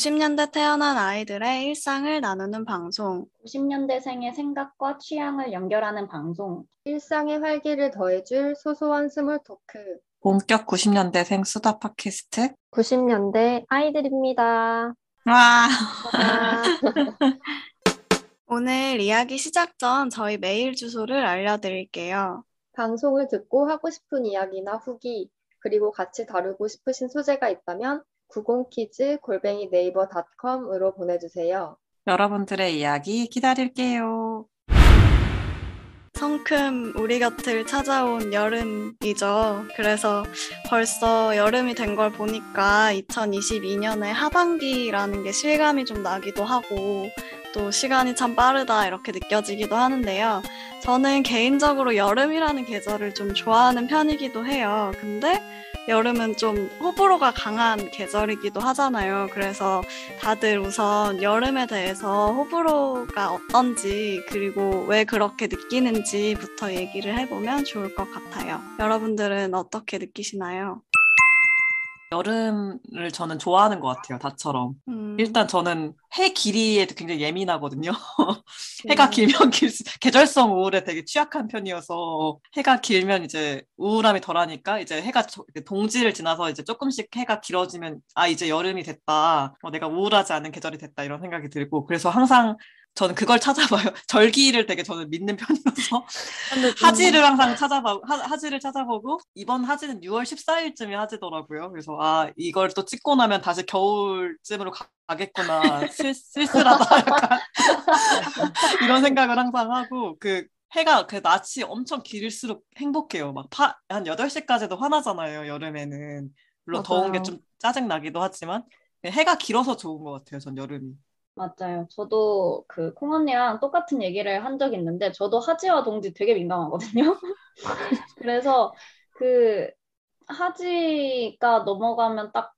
90년대 태어난 아이들의 일상을 나누는 방송. 90년대생의 생각과 취향을 연결하는 방송. 일상의 활기를 더해줄 소소한 small talk. 본격 90년대생 수다 팟캐스트. 90년대 아이들입니다. 와. 오늘 이야기 시작 전 저희 메일 주소를 알려드릴게요. 방송을 듣고 하고 싶은 이야기나 후기, 그리고 같이 다루고 싶으신 소재가 있다면 90키즈 골뱅이 네이버 닷컴으로 보내주세요. 여러분들의 이야기 기다릴게요. 성큼 우리 곁을 찾아온 여름이죠. 그래서 벌써 여름이 된 걸 보니까 2022년의 하반기라는 게 실감이 좀 나기도 하고 또 시간이 참 빠르다 이렇게 느껴지기도 하는데요. 저는 개인적으로 여름이라는 계절을 좀 좋아하는 편이기도 해요. 근데 여름은 좀 호불호가 강한 계절이기도 하잖아요. 그래서 다들 우선 여름에 대해서 호불호가 어떤지 그리고 왜 그렇게 느끼는지부터 얘기를 해보면 좋을 것 같아요. 여러분들은 어떻게 느끼시나요? 여름을 저는 좋아하는 것 같아요, 다처럼. 음. 일단 저는 해 길이에도 굉장히 예민하거든요. 해가 길면 길수록 계절성 우울에 되게 취약한 편이어서 해가 길면 이제 우울함이 덜하니까 이제 해가 동지를 지나서 이제 조금씩 해가 길어지면 아 이제 여름이 됐다. 어, 내가 우울하지 않은 계절이 됐다 이런 생각이 들고 그래서 항상 저는 그걸 찾아봐요. 절기를 되게 저는 믿는 편이어서 하지를 항상 찾아봐 하, 지를 찾아보고 이번 하지는 6월 14일쯤이 하지더라고요. 그래서 아 이걸 또 찍고 나면 다시 겨울쯤으로 가겠구나 쓸, 쓸쓸하다 약간 이런 생각을 항상 하고 그 해가 그 낮이 엄청 길수록 행복해요. 막한 8시까지도 화나잖아요. 여름에는 물론 맞아요. 더운 게 좀 짜증 나기도 하지만 해가 길어서 좋은 것 같아요. 전 여름이. 맞아요. 저도 그 콩언니랑 똑같은 얘기를 한 적이 있는데 저도 하지와 동지 되게 민감하거든요. 그래서 그 하지가 넘어가면 딱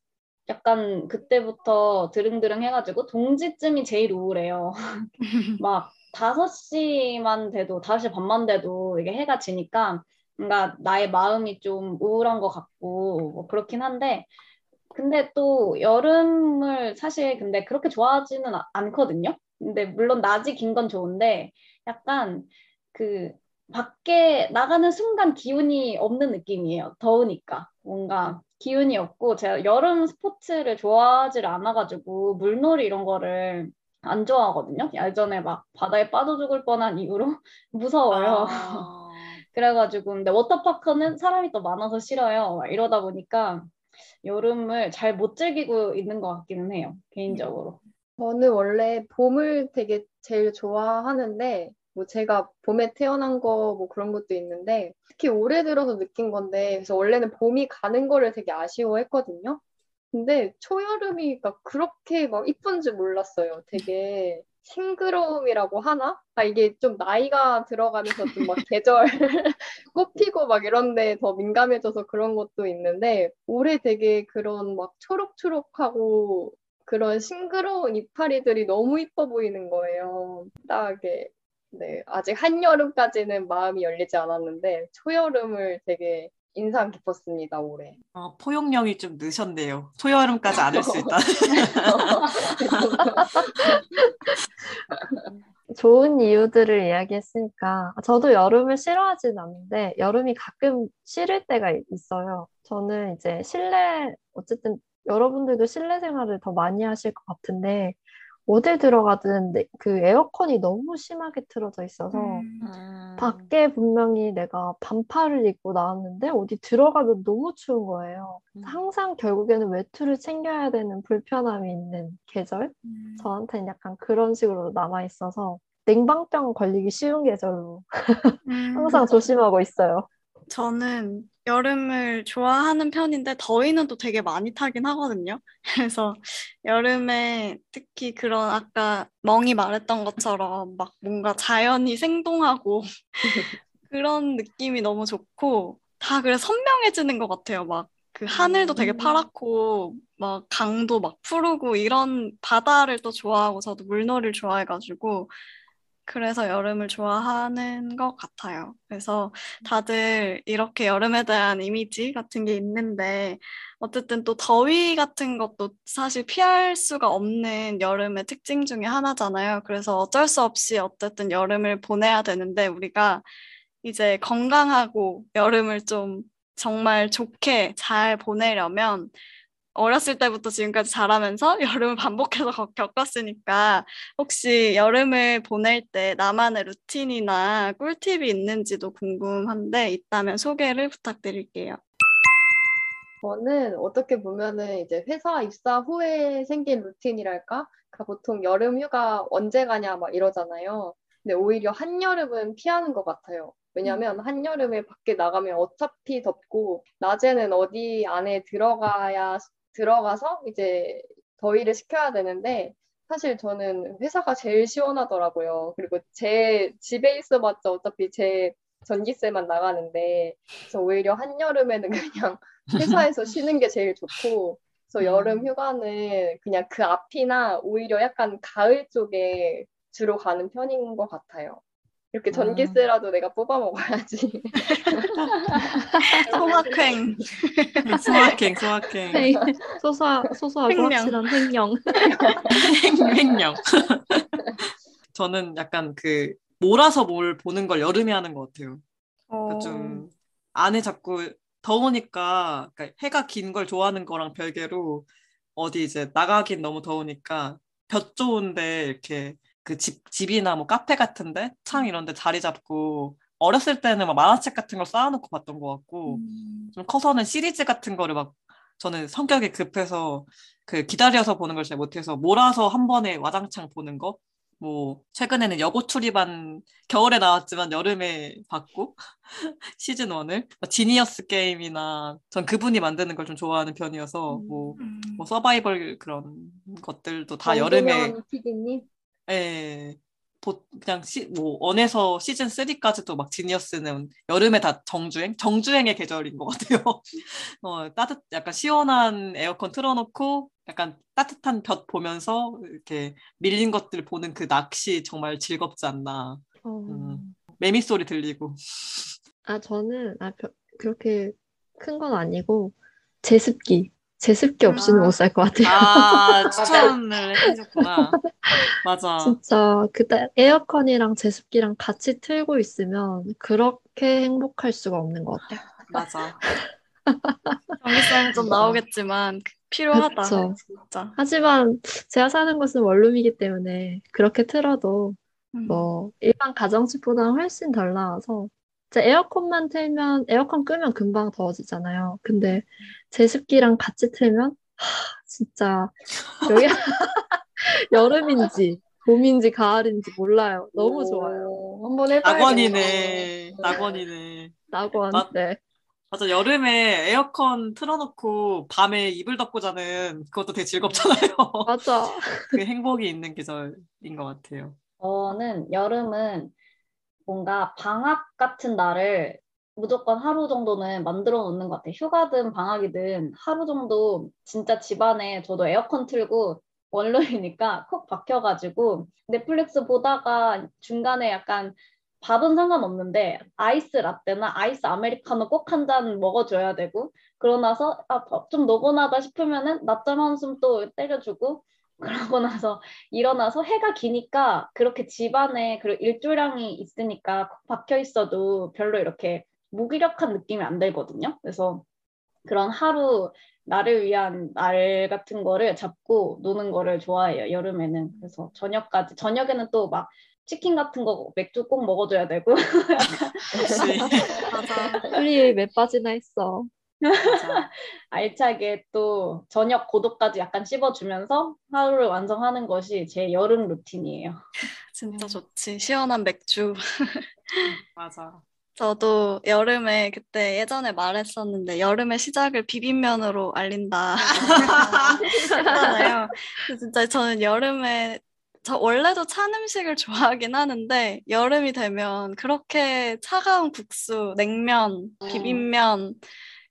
약간 그때부터 드릉드릉 해가지고 동지쯤이 제일 우울해요. 막 5시만 돼도 5시 반만 돼도 이게 해가 지니까 뭔가 나의 마음이 좀 우울한 것 같고 뭐 그렇긴 한데 근데 또 여름을 사실 근데 그렇게 좋아하지는 않거든요. 근데 물론 낮이 긴 건 좋은데 약간 그 밖에 나가는 순간 기운이 없는 느낌이에요. 더우니까 뭔가 기운이 없고 제가 여름 스포츠를 좋아하지를 않아가지고 물놀이 이런 거를 안 좋아하거든요. 예전에 막 바다에 빠져 죽을 뻔한 이유로 무서워요. 아... 그래가지고 근데 워터파크는 사람이 더 많아서 싫어요. 이러다 보니까 여름을 잘 못 즐기고 있는 것 같기는 해요. 개인적으로. 저는 원래 봄을 되게 제일 좋아하는데 뭐 제가 봄에 태어난 거 뭐 그런 것도 있는데 특히 올해 들어서 느낀 건데 그래서 원래는 봄이 가는 거를 되게 아쉬워했거든요. 근데 초여름이 그렇게 막 이쁜지 몰랐어요. 되게 싱그러움이라고 하나? 아, 이게 좀 나이가 들어가면서 좀 막 계절 꽃피고 막 이런데 더 민감해져서 그런 것도 있는데 올해 되게 그런 막 초록초록하고 그런 싱그러운 이파리들이 너무 이뻐 보이는 거예요. 딱게 네, 아직 한여름까지는 마음이 열리지 않았는데 초여름을 되게 인상 깊었습니다 올해. 어, 포용력이 좀 늦었네요. 초여름까지 안할수 있다. 좋은 이유들을 이야기했으니까 저도 여름을 싫어하진 않는데 여름이 가끔 싫을 때가 있어요. 저는 이제 실내 어쨌든 여러분들도 실내 생활을 더 많이 하실 것 같은데 어딜 들어가든 그 에어컨이 너무 심하게 틀어져 있어서 음. 아. 밖에 분명히 내가 반팔을 입고 나왔는데 어디 들어가면 너무 추운 거예요. 음. 항상 결국에는 외투를 챙겨야 되는 불편함이 있는 계절? 음. 저한테는 약간 그런 식으로 남아 있어서 냉방병 걸리기 쉬운 계절로 항상 조심하고 있어요. 저는 여름을 좋아하는 편인데 더위는 또 되게 많이 타긴 하거든요. 그래서 여름에 특히 그런 아까 멍이 말했던 것처럼 막 뭔가 자연이 생동하고 그런 느낌이 너무 좋고 다 그래 선명해지는 것 같아요. 막 그 하늘도 되게 음. 파랗고 막 강도 막 푸르고 이런 바다를 또 좋아하고 저도 물놀이를 좋아해가지고 그래서 여름을 좋아하는 것 같아요. 그래서 다들 이렇게 여름에 대한 이미지 같은 게 있는데 어쨌든 또 더위 같은 것도 사실 피할 수가 없는 여름의 특징 중에 하나잖아요. 그래서 어쩔 수 없이 어쨌든 여름을 보내야 되는데 우리가 이제 건강하고 여름을 좀 정말 좋게 잘 보내려면 어렸을 때부터 지금까지 자라면서 여름을 반복해서 겪었으니까 혹시 여름을 보낼 때 나만의 루틴이나 꿀팁이 있는지도 궁금한데 있다면 소개를 부탁드릴게요. 저는 어떻게 보면은 이제 회사 입사 후에 생긴 루틴이랄까? 그러니까 보통 여름 휴가 언제 가냐 막 이러잖아요. 근데 오히려 한여름은 피하는 것 같아요. 왜냐면 한여름에 밖에 나가면 어차피 덥고 낮에는 어디 안에 들어가야 들어가서 이제 더위를 식혀야 되는데 사실 저는 회사가 제일 시원하더라고요. 그리고 제 집에 있어봤자 어차피 제 전기세만 나가는데 그래서 오히려 한여름에는 그냥 회사에서 쉬는 게 제일 좋고 그래서 여름 휴가는 그냥 그 앞이나 오히려 약간 가을 쪽에 주로 가는 편인 것 같아요. 이렇게 전기세라도 내가 뽑아 먹어야지. 소확행. 소확행, 소확행. 네. 소소하, 소소하고 횡령. 확실한 횡령. 횡령. 저는 약간 그 몰아서 뭘 보는 걸 여름에 하는 것 같아요. 그러니까 어, 좀 안에 자꾸 더우니까 그러니까 해가 긴 걸 좋아하는 거랑 별개로 어디 이제 나가긴 너무 더우니까 볕 좋은데 이렇게 그 집, 집이나 뭐 카페 같은데 창 이런 데 자리 잡고 어렸을 때는 막 만화책 같은 걸 쌓아놓고 봤던 것 같고 음, 좀 커서는 시리즈 같은 거를 막 저는 성격이 급해서 그 기다려서 보는 걸 잘 못해서 몰아서 한 번에 와장창 보는 거. 뭐 최근에는 여고추리반 겨울에 나왔지만 여름에 봤고 시즌 1을 지니어스 게임이나 전 그분이 만드는 걸 좀 좋아하는 편이어서 뭐, 음. 뭐 서바이벌 그런 것들도 다 여름에 PD님. 예, 보, 그냥 시, 뭐 원에서 시즌 3까지도 막 지니어스는 여름에 다 정주행, 정주행의 계절인 것 같아요. 어, 따뜻, 약간 시원한 에어컨 틀어놓고 약간 따뜻한 볕 보면서 이렇게 밀린 것들 보는 그 낚시 정말 즐겁지 않나. 어, 음. 매미 소리 들리고. 아, 저는 아, 벼- 그렇게 큰 건 아니고 제습기. 제습기 없이는 아. 못살 것 같아요. 아, 추천을 해주셨구나. 맞아. 진짜 그때 에어컨이랑 제습기랑 같이 틀고 있으면 그렇게 행복할 수가 없는 것 같아요. 맞아. 전기세는 좀 나오겠지만 필요하다. 그쵸. 진짜. 하지만 제가 사는 곳은 원룸이기 때문에 그렇게 틀어도 음. 뭐 일반 가정집보다는 훨씬 덜 나와서 에어컨만 틀면 에어컨 끄면 금방 더워지잖아요. 근데 제습기랑 같이 틀면 하, 진짜 여기 여름인지 봄인지 가을인지 몰라요. 너무 좋아요. 오, 한번 해봐야겠네. 낙원이네. 낙원이네. 낙원. 맞- 네. 맞아, 여름에 에어컨 틀어놓고 밤에 이불 덮고 자는 그것도 되게 즐겁잖아요. 맞아. 그 행복이 있는 계절인 것 같아요. 저는 여름은 뭔가 방학 같은 날을 무조건 하루 정도는 만들어 놓는 것 같아요. 휴가든 방학이든 하루 정도 진짜 집안에 저도 에어컨 틀고 원룸이니까 콕 박혀가지고 넷플릭스 보다가 중간에 약간 밥은 상관없는데 아이스 라떼나 아이스 아메리카노 꼭 한 잔 먹어줘야 되고 그러고 나서 아, 좀 노곤하다 싶으면은 낮잠 한숨 또 때려주고 그러고 나서 일어나서 해가 기니까 그렇게 집안에 그 일조량이 있으니까 콕 박혀 있어도 별로 이렇게 무기력한 느낌이 안 들거든요. 그래서 그런 하루 나를 위한 날 같은 거를 잡고 노는 거를 좋아해요. 여름에는 그래서 저녁까지 저녁에는 또 막 치킨 같은 거 맥주 꼭 먹어줘야 되고. 훌리 몇 바지나 했어. 알차게 또 저녁 고도까지 약간 씹어주면서 하루를 완성하는 것이 제 여름 루틴이에요. 진짜 좋지. 시원한 맥주. 맞아. 저도 여름에 그때 예전에 말했었는데 여름의 시작을 비빔면으로 알린다 했잖아요. 진짜 저는 여름에 저 원래도 찬 음식을 좋아하긴 하는데 여름이 되면 그렇게 차가운 국수, 냉면, 비빔면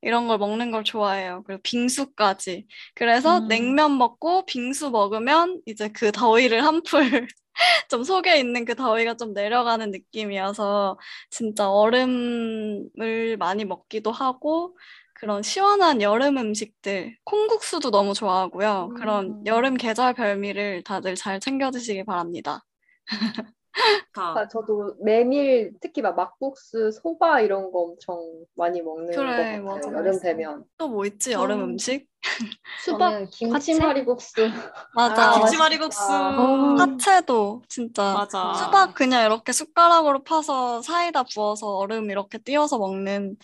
이런 걸 먹는 걸 좋아해요. 그리고 빙수까지. 그래서 음. 냉면 먹고 빙수 먹으면 이제 그 더위를 한풀 좀 속에 있는 그 더위가 좀 내려가는 느낌이어서 진짜 얼음을 많이 먹기도 하고 그런 시원한 여름 음식들, 콩국수도 너무 좋아하고요. 그런 음. 여름 계절 별미를 다들 잘 챙겨 드시기 바랍니다. 다 아, 저도 메밀 특히 막 막국수, 소바 이런 거 엄청 많이 먹는 그래, 것 같아요. 맞아. 여름 되면. 또 뭐 있지? 여름 음. 음식? 수박, 저는 김치말이국수. 맞아. 아, 김치말이국수. 어. 화채도 진짜 맞아. 수박 그냥 이렇게 숟가락으로 퍼서 사이다 부어서 얼음 이렇게 띄워서 먹는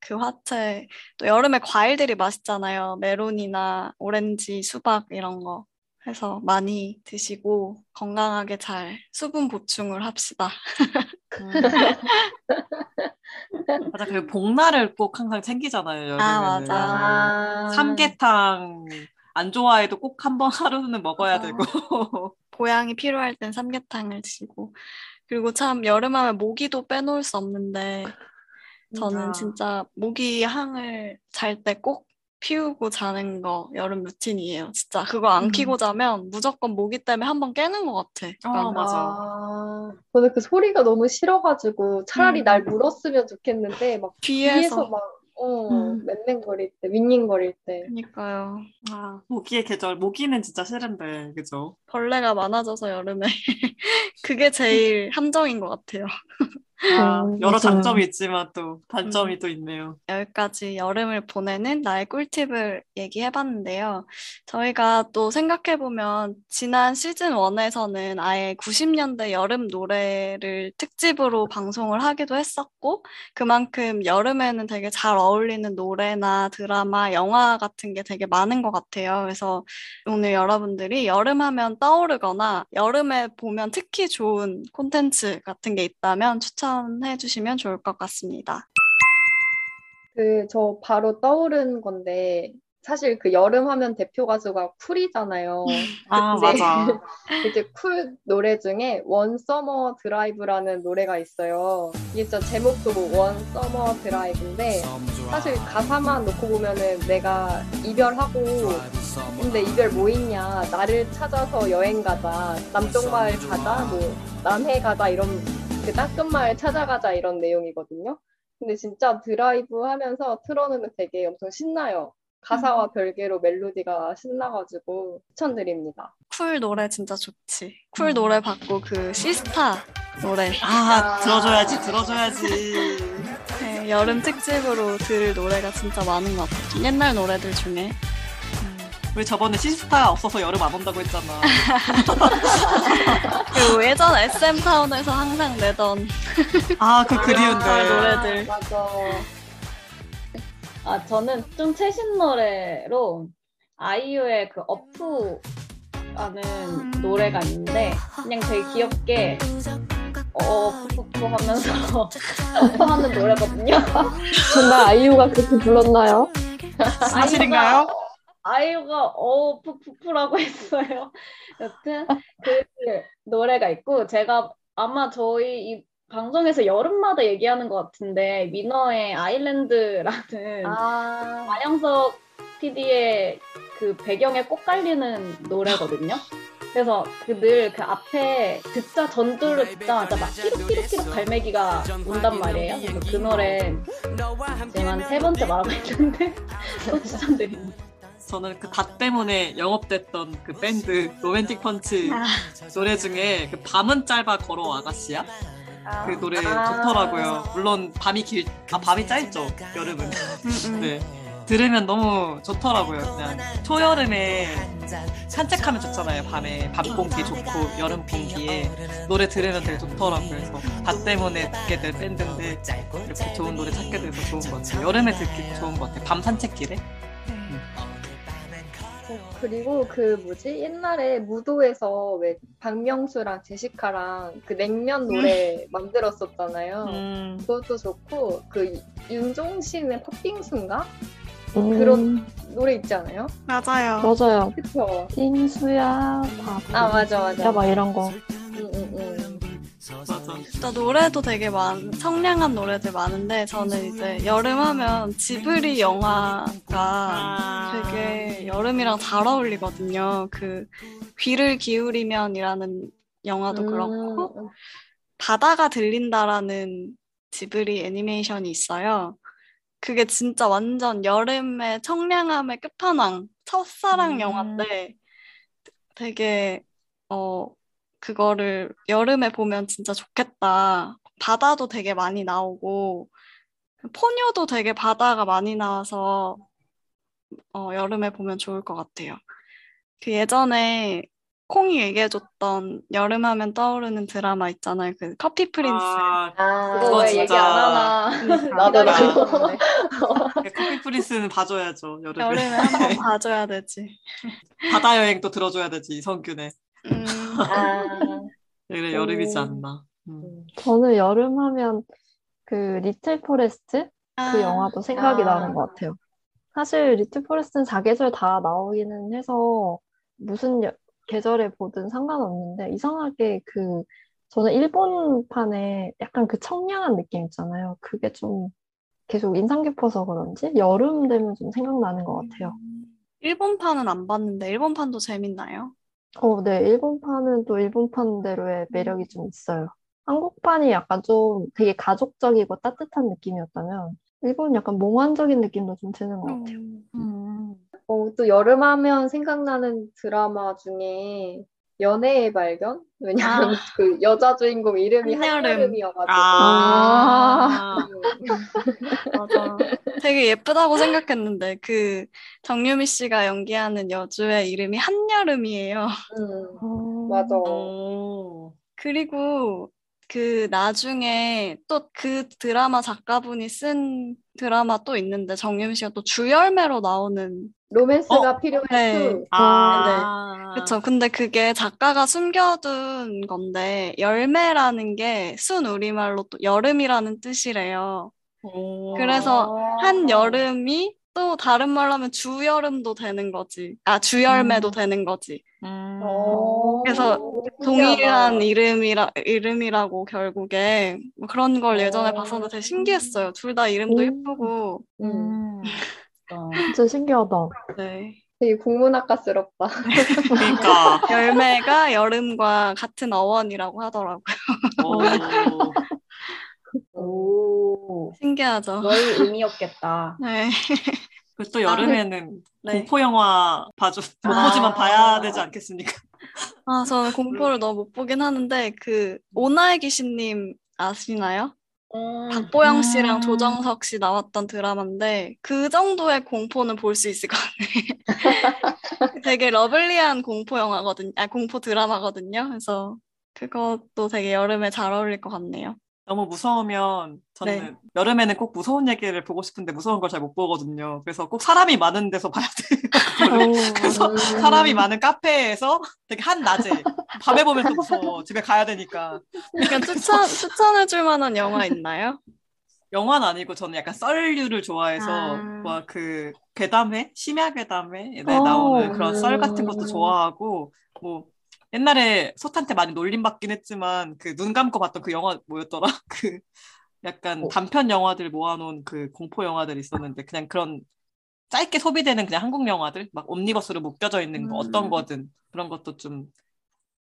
그 화채. 또 여름에 과일들이 맛있잖아요. 메론이나 오렌지, 수박 이런 거. 해서 많이 드시고 건강하게 잘 수분 보충을 합시다. 음. 맞아, 그 복날을 꼭 항상 챙기잖아요. 여름에는. 아, 맞아. 아, 삼계탕 안 좋아해도 꼭 한 번 하루는 먹어야 맞아. 되고. 보양이 필요할 땐 삼계탕을 드시고 그리고 참 여름하면 모기도 빼놓을 수 없는데 저는 아. 진짜 모기 향을 잘 때 꼭 피우고 자는 거 여름 루틴이에요. 진짜 그거 안 음. 키고 자면 무조건 모기 때문에 한 번 깨는 것 같아. 어, 그러니까 맞아. 아, 저는 그 소리가 너무 싫어가지고 차라리 음. 날 물었으면 좋겠는데 막 뒤에서 뒤에서 막 어, 음. 맹맹거릴 때, 윙윙거릴 때. 그러니까요. 아, 모기의 계절. 모기는 진짜 싫은데, 그죠? 벌레가 많아져서 여름에 그게 제일 함정인 것 같아요. 아, 음, 여러 맞아요. 장점이 있지만 또 단점이 음. 또 있네요. 여기까지 여름을 보내는 나의 꿀팁을 얘기해봤는데요. 저희가 또 생각해보면 지난 시즌 1에서는 아예 90년대 여름 노래를 특집으로 방송을 하기도 했었고, 그만큼 여름에는 되게 잘 어울리는 노래나 드라마, 영화 같은 게 되게 많은 것 같아요. 그래서 오늘 여러분들이 여름하면 떠오르거나 여름에 보면 특히 좋은 콘텐츠 같은 게 있다면 추천 해 주시면 좋을 것 같습니다. 그, 저 바로 떠오른 건데, 사실 그 여름 하면 대표 가수가 쿨이잖아요. 아, 근데 맞아. 이제 쿨 노래 중에 One Summer Drive라는 노래가 있어요. 이게 진짜 제목도 One Summer Drive인데 사실 가사만 놓고 보면은 내가 이별하고 근데 이별 뭐 있냐 나를 찾아서 여행 가자 남쪽 마을 가자 뭐 남해 가자 이런 그 땅끝 마을 찾아가자 이런 내용이거든요. 근데 진짜 드라이브 하면서 틀어놓으면 되게 엄청 신나요. 가사와 별개로 멜로디가 신나가지고 추천드립니다. 쿨 노래 진짜 좋지. 쿨 음. 노래 받고 그 시스타 노래 아, 들어줘야지, 들어줘야지. 네, 여름 특집으로 들을 노래가 진짜 많은 것 같아요. 옛날 노래들 중에 우리 저번에 시스타 없어서 여름 안 온다고 했잖아. 그리고 예전 SM 타운에서 항상 내던 아, 그 그리운데. 아, 노래들. 아, 맞아. 아, 저는 좀 최신 노래로 아이유의 그 어프라는 노래가 있는데 그냥 되게 귀엽게 어, 푸푸푸 하면서 어프 하는 노래거든요. 정말 아이유가 그렇게 불렀나요? 사실인가요? 아이유가 어 푸푸푸라고 했어요. 여튼 그 노래가 있고 제가 아마 저희 이 방송에서 여름마다 얘기하는 것 같은데 민어의 아일랜드라는 아, 안영석 PD의 그 배경에 꼭 깔리는 노래거든요. 그래서 그늘그 앞에 듣자 전주를 듣자마자 막 끼룩끼룩끼룩 갈매기가 온단 말이에요. 그 노래 지금 한세 번째 말하고 있는데 또 추천드립니다. 저는 그 닷 때문에 영업됐던 그 밴드 로맨틱 펀치 아. 노래 중에 그 밤은 짧아 걸어 아가씨야 그 노래 아. 좋더라고요. 물론 밤이 길, 아 밤이 짧죠 여름은. 음, 음. 네 들으면 너무 좋더라고요. 그냥 초여름에 산책하면 좋잖아요. 밤에 밤 공기 좋고 여름 공기에 노래 들으면 되게 좋더라고요. 그래서 닷 때문에 듣게 될 밴드인데 이렇게 좋은 노래 찾게 돼서 좋은 것 같아요. 여름에 듣기 좋은 것 같아요. 밤 산책길에. 어, 그리고 그 뭐지? 옛날에 무도에서 왜 박명수랑 제시카랑 그 냉면 노래 만들었었잖아요. 음. 그것도 좋고 그 윤종신의 팥빙수인가? 음, 그런 노래 있지 않아요? 맞아요. 맞아요. 그쵸? 빙수야, 밥. 아 맞아 맞아. 야, 막 이런 거. 진짜 노래도 되게 많, 청량한 노래들 많은데 저는 이제 여름 하면 지브리 영화가 아. 되게 여름이랑 잘 어울리거든요. 그 귀를 기울이면이라는 영화도 그렇고 음, 바다가 들린다라는 지브리 애니메이션이 있어요. 그게 진짜 완전 여름의 청량함의 끝판왕, 첫사랑 음. 영화인데 되게 어 그거를 여름에 보면 진짜 좋겠다. 바다도 되게 많이 나오고 포뇨도 되게 바다가 많이 나와서 어 여름에 보면 좋을 것 같아요. 그 예전에 콩이 얘기해줬던 여름하면 떠오르는 드라마 있잖아요. 그 커피 프린스. 아, 아, 그거 왜 진짜- 얘기 안 하나. 나도 나도 나도. Coffee Prince는 봐줘야죠. 여름에. 여름에 한번 봐줘야 되지. 바다 여행 또 들어줘야 되지 이선균의. 음, 아, 그래 여름이지 오. 않나. 음. 저는 여름 하면 그 Little Forest 그 아, 영화도 생각이 아. 나는 것 같아요. 사실 Little Forest는 사계절 다 나오기는 해서 무슨 여- 계절에 보든 상관없는데 이상하게 그 저는 일본판에 약간 그 청량한 느낌 있잖아요. 그게 좀 계속 인상 깊어서 그런지 여름 되면 좀 생각나는 것 같아요. 일본판은 안 봤는데 일본판도 재밌나요? 어, 네, 일본판은 또 일본판대로의 매력이 좀 있어요. 한국판이 약간 좀 되게 가족적이고 따뜻한 느낌이었다면 일본은 약간 몽환적인 느낌도 좀 드는 것 같아요. 음. 어, 또 여름하면 생각나는 드라마 중에 연애의 발견? 왜냐면 아. 그 여자 주인공 이름이 한여름. 한여름이어가지고. 아. 맞아. 되게 예쁘다고 생각했는데 그 정유미 씨가 연기하는 여주의 이름이 한여름이에요. 음, 어, 맞아. 오. 그리고 그 나중에 또 그 드라마 작가분이 쓴 드라마 또 있는데 정유미 씨가 또 주열매로 나오는 로맨스가 필요해 네. two. 아. 그쵸. 근데 그게 작가가 숨겨둔 건데 열매라는 게 순 우리말로 또 여름이라는 뜻이래요. 오. 그래서 아. 한 여름이 또 다른 말로 하면 주여름도 되는 거지. 아, 주열매도 음. 되는 거지. 음. 어, 그래서. 동일한 이름이라, 이름이라고 결국에 뭐 그런 걸 예전에 어. 봤었는데 되게 신기했어요. 둘 다 이름도 음. 예쁘고. 음, 음. 어. 진짜 신기하다. 네. 되게 국문학과스럽다. 그러니까. 열매가 여름과 같은 어원이라고 하더라고요. 오. 오. 신기하죠. 널 의미였겠다. 네. 그리고 또 여름에는 네. 공포 영화 봐줘 못 아. 보지만 봐야 되지 않겠습니까? 아, 저는 공포를 너무 못 보긴 하는데 그 오나의 귀신님 아시나요? 음. 박보영 씨랑 음. 조정석 씨 나왔던 드라마인데 그 정도의 공포는 볼 수 있을 것 같아요. 되게 러블리한 공포 영화거든요. 아, 공포 드라마거든요. 그래서 그것도 되게 여름에 잘 어울릴 것 같네요. 너무 무서우면 저는 네. 여름에는 꼭 무서운 얘기를 보고 싶은데 무서운 걸 잘 못 보거든요. 그래서 꼭 사람이 많은 데서 봐야 돼요. 그래서 음. 사람이 많은 카페에서 되게 한낮에 밤에 보면 또 무서워. 집에 가야 되니까. 그러니까 추천 추천해줄 만한 영화 있나요? 영화는 아니고 저는 약간 썰류를 좋아해서 아. 뭐그 괴담회, 심야 괴담회에 어, 나오는 그런 썰 같은 음. 것도 좋아하고 뭐 옛날에 솥한테 많이 놀림 받긴 했지만 그 눈 감고 봤던 그 영화 뭐였더라? 그 약간 어. 단편 영화들 모아놓은 그 공포 영화들 있었는데 그냥 그런 짧게 소비되는 그냥 한국 영화들 막 옴니버스로 묶여져 있는 거 어떤 음. 거든 그런 것도 좀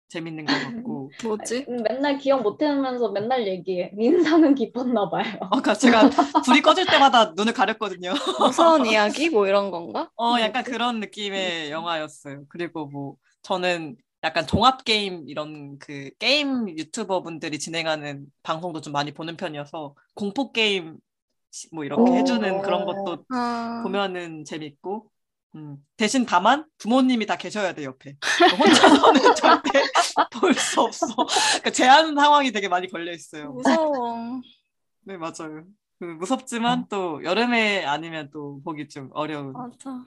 재밌는 것 같고 뭐지? 음, 맨날 기억 못 해면서 맨날 얘기해. 민사는 깊었나 봐요. 아까 제가 불이 꺼질 때마다 눈을 가렸거든요. 무서운 이야기 뭐 이런 건가? 어, 약간 그런 느낌의 영화였어요. 그리고 뭐, 저는 약간 종합 게임 이런 그 게임 유튜버 분들이 진행하는 방송도 좀 많이 보는 편이어서 공포 게임 시- 뭐 이렇게 오. 해주는 그런 것도 아, 보면은 재밌고, 음, 대신 다만 부모님이 다 계셔야 돼, 옆에. 혼자서는 절대 볼 수 없어. 그러니까 제한 상황이 되게 많이 걸려 있어요. 무서워. 네, 맞아요. 그 무섭지만 또 여름에 아니면 또 보기 좀 어려운. 맞아.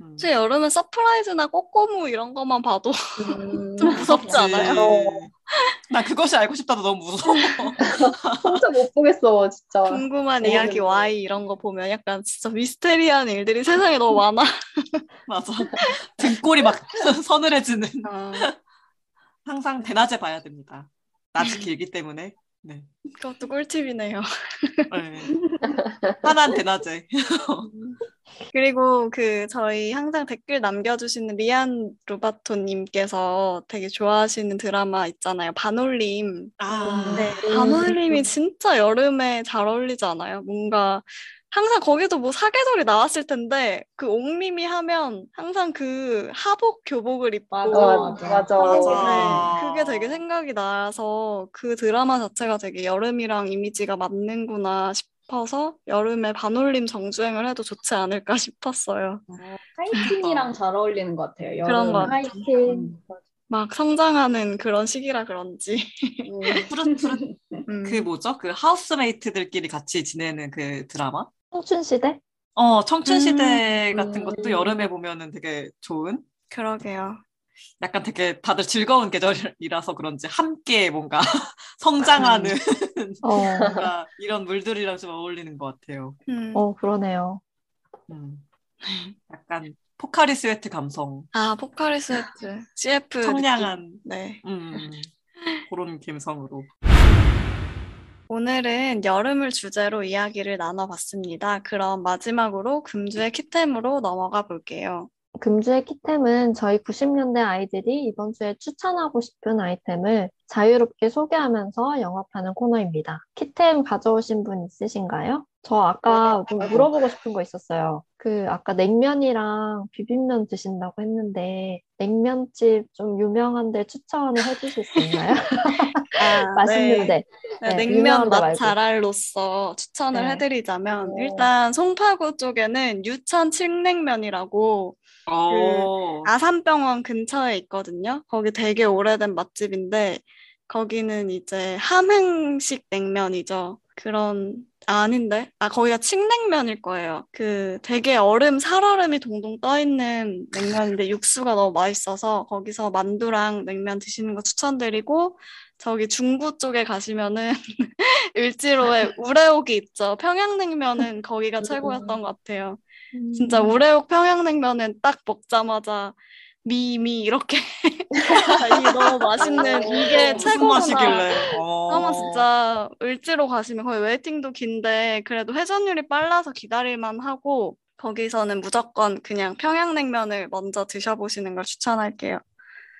음. 제 여름엔 Surprise나 꼬꼬무 이런 것만 봐도 음, 좀 무섭지 않아요? 어. 나 그것이 알고 싶다도 너무 무서워. 혼자 못 보겠어, 진짜. 궁금한 너무 이야기 재밌네. Y 이런 거 보면 약간 진짜 미스테리한 일들이 세상에 너무 많아. 맞아. 등골이 막 서늘해지는. 아, 항상 대낮에 봐야 됩니다. 낮이 길기 때문에. 네. 그것도 꿀팁이네요. 네. 하나는 대낮에. 그리고 그 저희 항상 댓글 남겨주시는 리안 루바토님께서 되게 좋아하시는 드라마 있잖아요. 반올림. 아, 네, 음. 반올림이 진짜 여름에 잘 어울리지 않아요? 뭔가 항상 거기도 뭐 사계절이 나왔을 텐데 그 옥림이 하면 항상 그 하복 교복을 입고 맞아, 맞아, 맞아. 맞아. 네, 그게 되게 생각이 나서 그 드라마 자체가 되게 여름이랑 이미지가 맞는구나 싶 어서 여름에 반올림 정주행을 해도 좋지 않을까 싶었어요. 하이틴이랑 잘 어울리는 것 같아요. 여름. 그런 것 같아요. 하이틴. 막 성장하는 그런 시기라 그런지. 푸릇 푸릇 음. 그 뭐죠? 그 housemate들끼리 같이 지내는 그 드라마? 청춘 시대? 어, 청춘 시대 음. 같은 것도 여름에 보면은 되게 좋은 그러게요. 약간 되게 다들 즐거운 계절이라서 그런지 함께 뭔가 성장하는 어, 뭔가 이런 물들이랑 좀 어울리는 것 같아요. 음. 어 그러네요. 음. 약간 포카리 스웨트 감성, 아, 포카리 스웨트. CF. 청량한 느낌. 네. 음, 그런 감성으로. 오늘은 여름을 주제로 이야기를 나눠봤습니다. 그럼 마지막으로 금주의 키템으로 넘어가 볼게요. 금주의 키템은 저희 90년대 아이들이 이번 주에 추천하고 싶은 아이템을 자유롭게 소개하면서 영업하는 코너입니다. 키템 가져오신 분 있으신가요? 저 아까 좀 물어보고 싶은 거 있었어요. 그 아까 냉면이랑 비빔면 드신다고 했는데 냉면집 좀 유명한데 추천을 해주실 수 있나요? 아, 맛있는데. 네, 네, 냉면 맛. 잘알로서 추천을 네. 해드리자면 오. 일단 송파구 쪽에는 유천 칡냉면이라고 어, 아산병원 근처에 있거든요. 거기 되게 오래된 맛집인데 거기는 이제 함흥식 냉면이죠. 그런 아, 아닌데 아 거기가 칡냉면일 거예요. 그 되게 얼음 살얼음이 동동 떠 있는 냉면인데 육수가 너무 맛있어서 거기서 만두랑 냉면 드시는 거 추천드리고 저기 중구 쪽에 가시면은 을지로에 우레옥이 있죠. 평양냉면은 거기가 최고였던 것 같아요. 진짜 우레옥 평양냉면은 딱 먹자마자 미미 이렇게 아, 이게 너무 맛있는 이게 무슨 최고구나. 어. 아마 진짜 을지로 가시면 거기 waiting도 긴데 그래도 회전율이 빨라서 기다릴만 하고 거기서는 무조건 그냥 평양냉면을 먼저 드셔보시는 걸 추천할게요.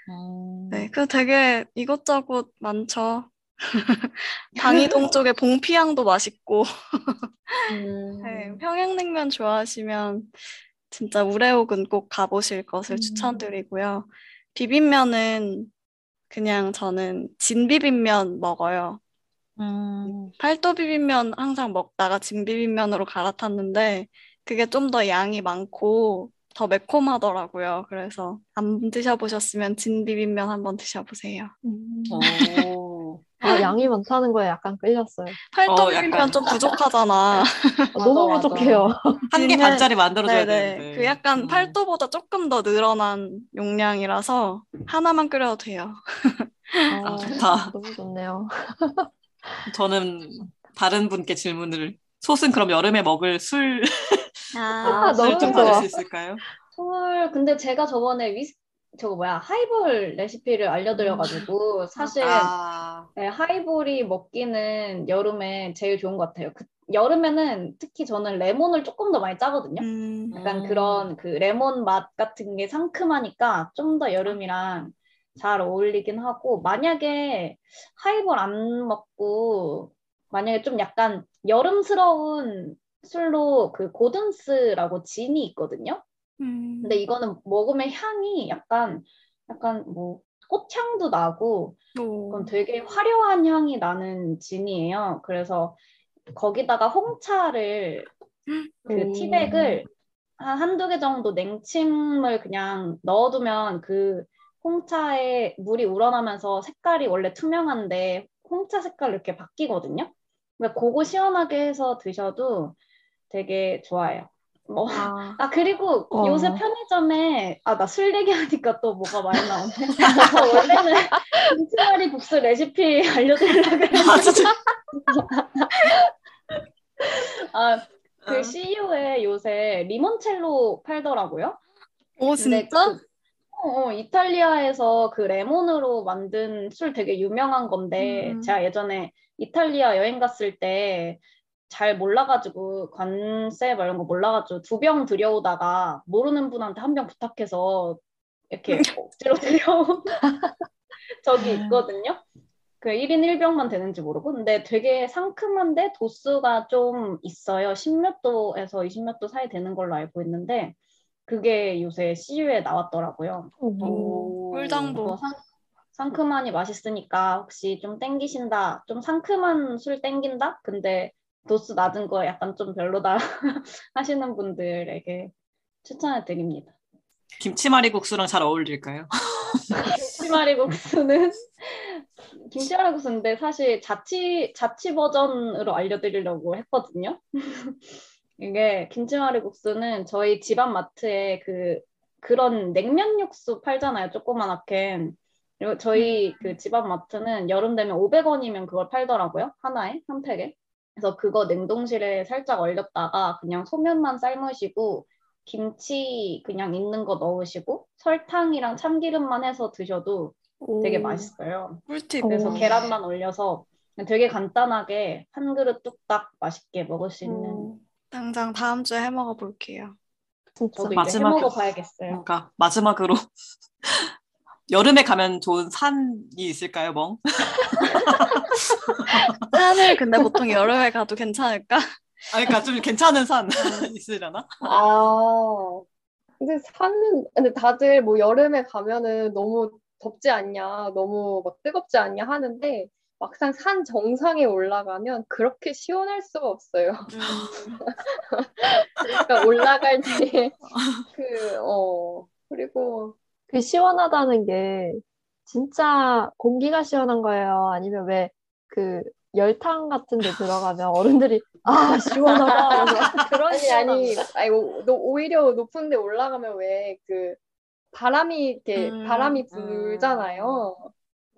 음. 네, 그 되게 이것저것 많죠. 방이동 쪽에 봉피향도 맛있고 음. 네, 평양냉면 좋아하시면 진짜 우레옥은 꼭 가보실 것을 음. 추천드리고요. 비빔면은 그냥 저는 진 비빔면 먹어요. 음. 팔도 비빔면 항상 먹다가 진 비빔면으로 갈아탔는데 그게 좀 더 양이 많고 더 매콤하더라고요. 그래서 안 드셔보셨으면 진 비빔면 한번 드셔보세요. 음. 오. 아, 양이 많다는 거에 약간 끌렸어요. 팔도 어. 좀 부족하잖아. 아, 너무 맞아. 부족해요. 한개 비빔면- 반짜리 만들어줘야 네네. 되는데. 그 약간 음. 팔도보다 조금 더 늘어난 용량이라서 하나만 끓여도 돼요. 아, 좋다. 너무 좋네요. 저는 다른 분께 질문을 솥은 그럼 여름에 먹을 술, 아, 술 너무 좀 좋아. 받을 수 있을까요? 술 근데 제가 저번에 위스 저거 뭐야 하이볼 레시피를 알려드려가지고 사실 아, 네, 하이볼이 먹기는 여름에 제일 좋은 것 같아요. 그, 여름에는 특히 저는 레몬을 조금 더 많이 짜거든요. 음, 약간 음. 그런 그 레몬 맛 같은 게 상큼하니까 좀 더 여름이랑 잘 어울리긴 하고 만약에 하이볼 안 먹고 만약에 좀 약간 여름스러운 술로 그 고든스라고 진이 있거든요. 음. 근데 이거는 먹으면 향이 약간 약간 뭐 꽃향도 나고 오. 그건 되게 화려한 향이 나는 진이에요. 그래서 거기다가 홍차를 그 음. 티백을 한 한두 개 정도 냉침을 그냥 넣어두면 그 홍차에 물이 우러나면서 색깔이 원래 투명한데 홍차 색깔 이렇게 바뀌거든요. 그러니까 그거 시원하게 해서 드셔도 되게 좋아요. 뭐, 아, 아 그리고 어. 요새 편의점에 아 나 술 얘기하니까 또 뭐가 많이 나오네. 저 원래는 김치말이 국수 레시피 알려드리려고 했는데 아, 진짜. 아, 그 어. CU에 요새 리몬첼로 팔더라고요. 오 진짜? 그- 어, 이탈리아에서 그 레몬으로 만든 술 되게 유명한 건데 음. 제가 예전에 이탈리아 여행 갔을 때 잘 몰라가지고 관세 뭐 이런 거 몰라가지고 두 병 들여오다가 모르는 분한테 한 병 부탁해서 이렇게 억지로 들여온 적이 있거든요. 그 1인 1병만 되는지 모르고 근데 되게 상큼한데 도수가 좀 있어요. 10몇 도에서 20몇 도 사이 되는 걸로 알고 있는데 그게 요새 CU에 나왔더라고요. 오, 꿀당도. 상, 상큼하니 맛있으니까 혹시 좀 땡기신다, 좀 상큼한 술 땡긴다? 근데 도수 낮은 거 약간 좀 별로다 하시는 분들에게 추천해 드립니다. 김치말이 국수랑 잘 어울릴까요? 김치말이 국수는 김치말이 국수인데 사실 자취 자취 버전으로 알려드리려고 했거든요. 이게 김치말이 국수는 저희 집안 마트에 그 그런 냉면 육수 팔잖아요. 조그만하게. 그리고 저희 그 집안 마트는 여름 되면 500원이면 그걸 팔더라고요. 하나에 한 팩에. 그래서 그거 냉동실에 살짝 얼렸다가 그냥 소면만 삶으시고 김치 그냥 있는 거 넣으시고 설탕이랑 참기름만 해서 드셔도 되게 오. 맛있어요. 꿀팁. 그래서 오. 계란만 올려서 되게 간단하게 한 그릇 뚝딱 맛있게 먹을 수 있는 음, 당장 다음 주에 해 먹어 볼게요. 저도 이제 해먹어 봐야겠어요. 그러니까 마지막으로 여름에 가면 좋은 산이 있을까요, 멍? 산을 근데 보통 여름에 가도 괜찮을까? 아, 그러니까 좀 괜찮은 산 있으려나? 아, 근데 산은, 근데 다들 뭐 여름에 가면은 너무 덥지 않냐, 너무 막 뜨겁지 않냐 하는데 막상 산 정상에 올라가면 그렇게 시원할 수가 없어요. 그러니까 올라갈 때 그, 어, 그리고 그 시원하다는 게 진짜 공기가 시원한 거예요? 아니면 왜 그 열탕 같은 데 들어가면 어른들이 아 시원하다 그런 아니, 시원함. 아니, 아니, 오- 너 오히려 높은 데 올라가면 왜 그 바람이 이렇게 음, 바람이 불잖아요.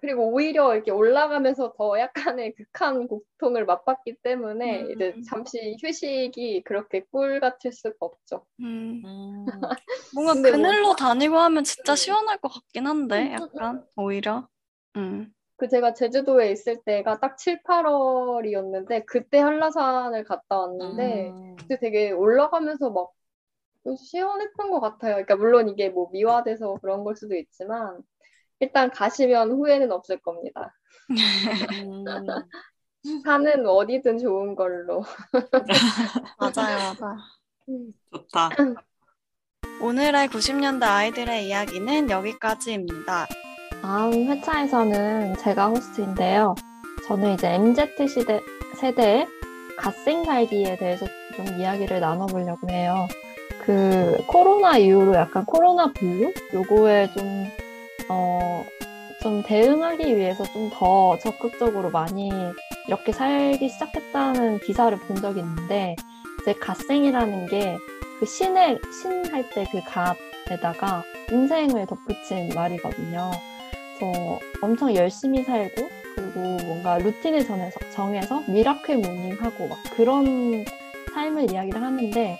그리고 오히려 이렇게 올라가면서 더 약간의 극한 고통을 맛봤기 때문에 음. 이제 잠시 휴식이 그렇게 꿀 같을 수가 없죠. 음, 음, 뭔가 뭐- 그늘로 다니고 하면 진짜 음. 시원할 것 같긴 한데, 약간 오히려. 음. 그 제가 제주도에 있을 때가 딱 7, 8월이었는데 그때 한라산을 갔다 왔는데 음. 그때 되게 올라가면서 막 시원했던 것 같아요. 그러니까 물론 이게 뭐 미화돼서 그런 걸 수도 있지만 일단 가시면 후회는 없을 겁니다. 음. 산은 어디든 좋은 걸로. 맞아요, 맞아. 좋다. 오늘의 90년대 아이들의 이야기는 여기까지입니다. 다음 회차에서는 제가 호스트인데요. 저는 이제 MZ 시대, 세대의 갓생 살기에 대해서 좀 이야기를 나눠보려고 해요. 그 코로나 이후로 약간 코로나 블루? 요거에 좀, 어, 좀 대응하기 위해서 좀 더 적극적으로 많이 이렇게 살기 시작했다는 기사를 본 적이 있는데, 이제 갓생이라는 게 그 신의, 신할 때 그 God에다가 인생을 덧붙인 말이거든요. 그래서 엄청 열심히 살고 그리고 뭔가 루틴을 정해서, 정해서 miracle morning하고 막 그런 삶을 이야기를 하는데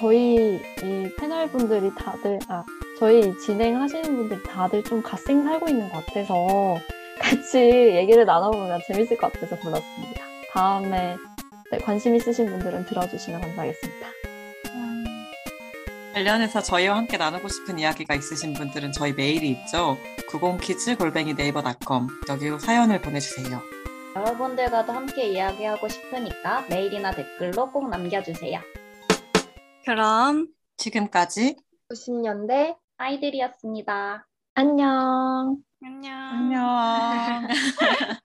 저희 이 패널 분들이 다들 아 저희 진행하시는 분들이 다들 좀 갓생 살고 있는 것 같아서 같이 얘기를 나눠보면 재밌을 것 같아서 불렀습니다. 다음에 네, 관심 있으신 분들은 들어주시면 감사하겠습니다. 관련해서 저희와 함께 나누고 싶은 이야기가 있으신 분들은 저희 메일이 있죠. 90kids 골뱅이 네이버 닷컴 여기로 사연을 보내주세요. 여러분들과도 함께 이야기하고 싶으니까 메일이나 댓글로 꼭 남겨주세요. 그럼 지금까지 90년대 아이들이었습니다. 안녕. 안녕. 안녕.